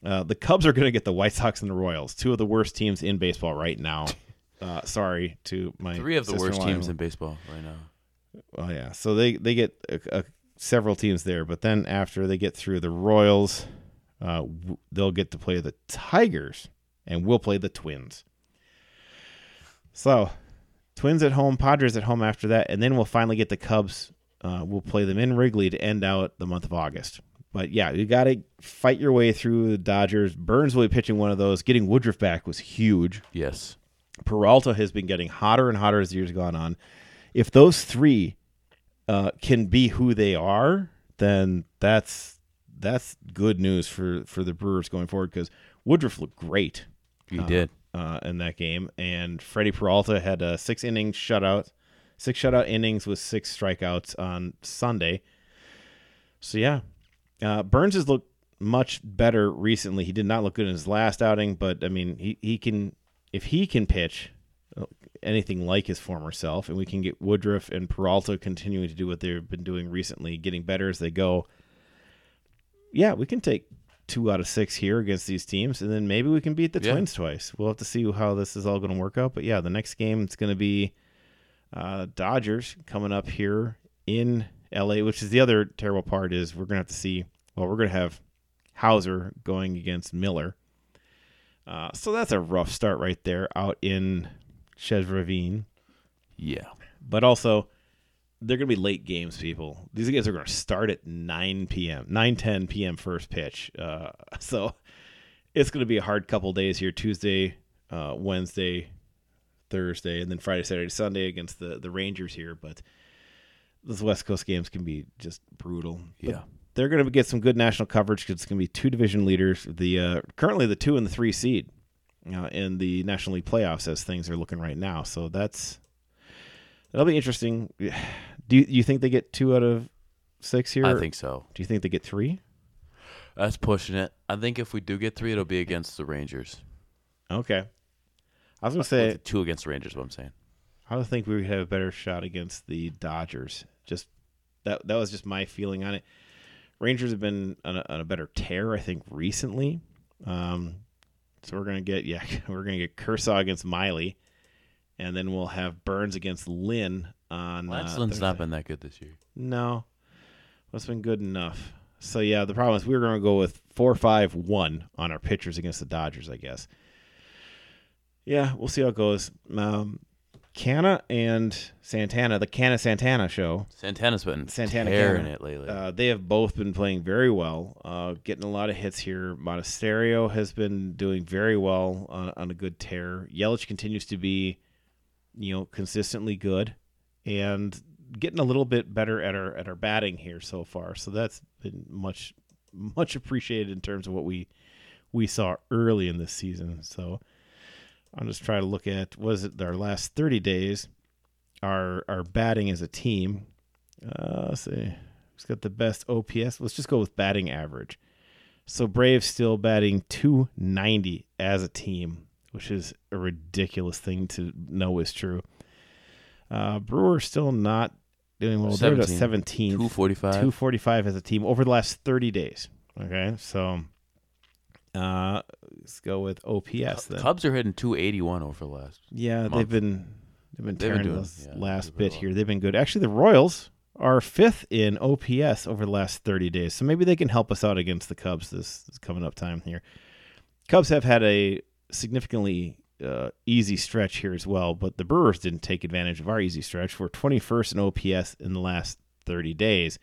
Uh, the Cubs are going to get the White Sox and the Royals, two of the worst teams in baseball right now. <laughs> Uh, sorry to my Three of the worst sister-in-law. teams in baseball right now. Oh yeah, so they they get a, a, several teams there, but then after they get through the Royals, uh, w- they'll get to play the Tigers, and we'll play the Twins. So, Twins at home, Padres at home after that, and then we'll finally get the Cubs. Uh, we'll play them in Wrigley to end out the month of August. But yeah, you got to fight your way through the Dodgers. Burnes will be pitching one of those. Getting Woodruff back was huge. Yes. Peralta has been getting hotter and hotter as the years gone on. If those three uh, can be who they are, then that's that's good news for for the Brewers going forward because Woodruff looked great He Uh, did. uh, in that game, and Freddie Peralta had a six inning shutout, six shutout innings with six strikeouts on Sunday. So yeah, uh, Burnes has looked much better recently. He did not look good in his last outing, but I mean, he he can if he can pitch uh, anything like his former self, and we can get Woodruff and Peralta continuing to do what they've been doing recently, getting better as they go. Yeah, we can take two out of six here against these teams, and then maybe we can beat the Yeah. Twins twice. We'll have to see how this is all going to work out. But yeah, the next game it's going to be uh, Dodgers coming up here in LA, which is the other terrible part is we're going to have to see. Well, we're going to have Houser going against Miller. Uh, so that's a rough start right there out in Chavez Ravine. Yeah. But also, they're going to be late games, people. These guys are going to start at 9 p.m., 9 10 p.m. first pitch. Uh, <laughs> so it's going to be a hard couple days here Tuesday, uh, Wednesday, Thursday, and then Friday, Saturday, Sunday against the, the Rangers here. But those West Coast games can be just brutal. But Yeah. they're going to get some good national coverage because it's going to be two division leaders. The uh, currently the two and the three seed uh, in the National League playoffs as things are looking right now. So that's that'll be interesting. <sighs> Do you, you think they get two out of six here? I think so. Do you think they get three? That's pushing it. I think if we do get three, it'll be against the Rangers. Okay. I was going to Well, say two against the Rangers. What I'm saying. I would think we would have a better shot against the Dodgers. Just that that was just my feeling on it. Rangers have been on a, on a better tear, I think, recently. Um, so we're gonna get yeah, <laughs> we're gonna get Kershaw against Miley, and then we'll have Burnes against Lynn on. Lance uh, Lynn's not been that good this year. No, that's been good enough. So yeah, the problem is we were going to go with four, five, one on our pitchers against the Dodgers, I guess. Yeah, we'll see how it goes. Um, Canha and Santana, the Canha Santana show, Santana's been Santana tearing Canha. it lately. uh, they have both been playing very well, uh, getting a lot of hits here. Monasterio has been doing very well on, on a good tear. Yelich continues to be, you know, consistently good, and getting a little bit better at our at our batting here so far. So that's been much much appreciated in terms of what we we saw early in this season. So I'll just try to look at was it our last 30 days our our batting as a team. Uh, let's see. Who's got the best OPS? Let's just go with batting average. So Braves still batting 290 as a team, which is a ridiculous thing to know is true. Uh, Brewers still not doing well. They're at 17. 17. 245. 245 as a team over the last 30 days. Okay, so uh, let's go with OPS then. Cubs are hitting 281 over the last. Yeah, month. they've been they've been They've been tearing doing- this yeah, last bit well. here. They've been good. Actually, the Royals are fifth in OPS over the last 30 days, so maybe they can help us out against the Cubs this, this coming up time here. Cubs have had a significantly uh, easy stretch here as well, but the Brewers didn't take advantage of our easy stretch. We're 21st in OPS in the last 30 days,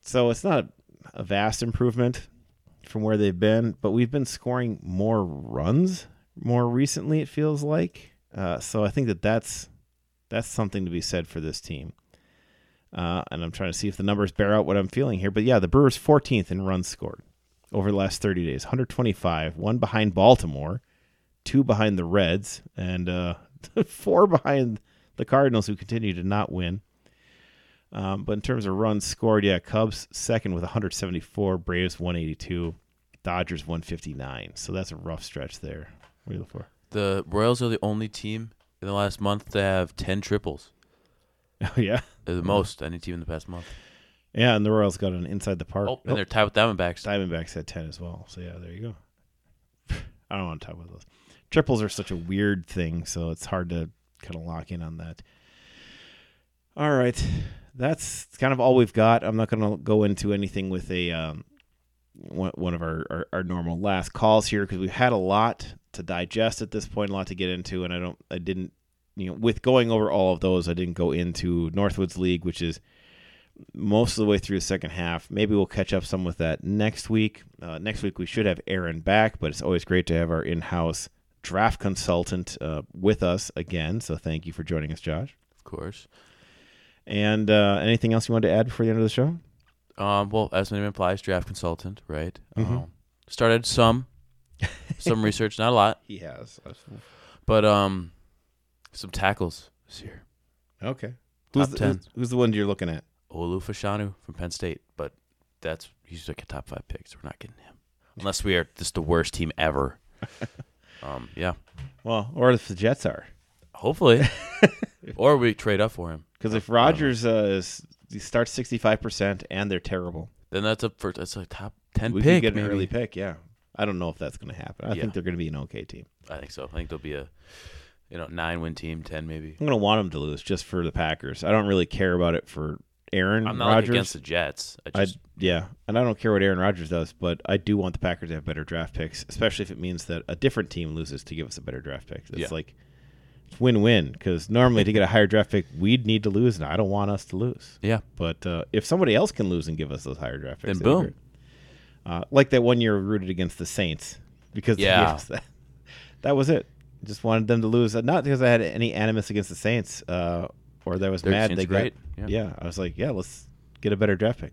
so it's not a vast improvement from where they've been, but we've been scoring more runs more recently. It feels like, uh, so I think that that's that's something to be said for this team. Uh, and I'm trying to see if the numbers bear out what I'm feeling here. But yeah, the Brewers 14th in runs scored over the last 30 days, 125, one behind Baltimore, two behind the Reds, and uh, <laughs> four behind the Cardinals, who continue to not win. Um, but in terms of runs scored, yeah, Cubs second with 174, Braves 182, Dodgers 159. So that's a rough stretch there. What are you looking for? The Royals are the only team in the last month to have 10 triples. <laughs> Oh yeah, They're the most any team in the past month. yeah, and the Royals got an inside the park. Oh, and they're tied with Diamondbacks. Diamondbacks had 10 as well. So yeah, there you go. <sighs> I don't want to talk about those. Triples are such a weird thing, so it's hard to kind of lock in on that. All right. That's kind of all we've got. I'm not going to go into anything with a um, one, of our, our, our normal last calls here because we've had a lot to digest at this point, a lot to get into, and I don't, I didn't, you know, with going over all of those, I didn't go into Northwoods League, which is most of the way through the second half. Maybe we'll catch up some with that next week. Uh, next week we should have Aaron back, but it's always great to have our in-house draft consultant uh, with us again. So thank you for joining us, Josh. Of course. And uh, anything else you wanted to add before the end of the show? Um, well, as the name implies, draft consultant, right? Mhm. Um, started some some research, not a lot, <laughs> He has. but um, some tackles this year. Okay. Top Who's the, 10. who's, who's the one you're looking at? Olu Fashanu from Penn State, but that's he's like a top five pick, so we're not getting him unless we are just the worst team ever. <laughs> um, yeah, Well, or if the Jets are. hopefully, <laughs> or we trade up for him. Because if Rodgers uh, starts 65% and they're terrible, Then that's a. That's a top ten we pick. could get an maybe. early pick. Yeah. I don't know if that's going to happen. I Yeah. think they're going to be an okay team. I think so. I think they'll be a you know nine win team, ten maybe. I'm going to want them to lose just for the Packers. I don't really care about it for Aaron I'm not like, Rodgers. against the Jets. I I yeah, and I don't care what Aaron Rodgers does, but I do want the Packers to have better draft picks, especially if it means that a different team loses to give us a better draft pick. It's Yeah. like win-win because normally to get a higher draft pick, we'd need to lose, and I don't want us to lose. yeah. But uh, if somebody else can lose and give us those higher draft picks, Then boom. Uh, like that one year rooted against the Saints because Yeah. that. <laughs> that was it. Just wanted them to lose, Uh, not because I had any animus against the Saints uh, or that I was mad they great. got. Yeah. Yeah, I was like, yeah, let's get a better draft pick.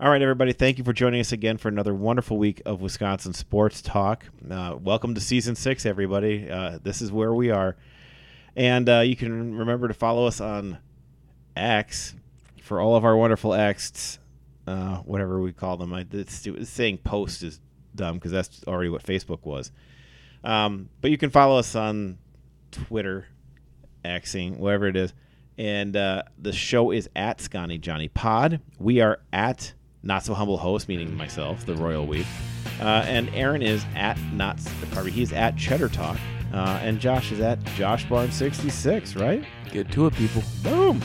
All right, everybody. Thank you for joining us again for another wonderful week of Wisconsin sports talk. Uh, welcome to season six, everybody. Uh, this is where we are, and uh, you can remember to follow us on X for all of our wonderful X's, uh, whatever we call them. I, it's, stu- saying post is dumb because that's already what Facebook was. Um, but you can follow us on Twitter, Xing, whatever it is. And uh, the show is at Scotty Johnny Pod. We are at Not So Humble Host, meaning myself, the Royal We. Uh, and Aaron is at Not, pardon me, he's at Cheddar Talk. Uh, and Josh is at Josh Barn 66, right? Get to it, people. Boom.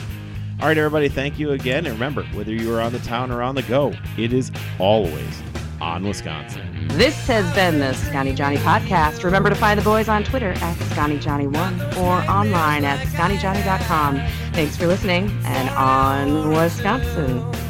All right, everybody, thank you again. And remember, whether you are on the town or on the go, it is always on Wisconsin. This has been the Scotty Johnny podcast. Remember to find the boys on Twitter at ScottyJohnny1 or online at ScottyJohnny.com. Thanks for listening and on Wisconsin.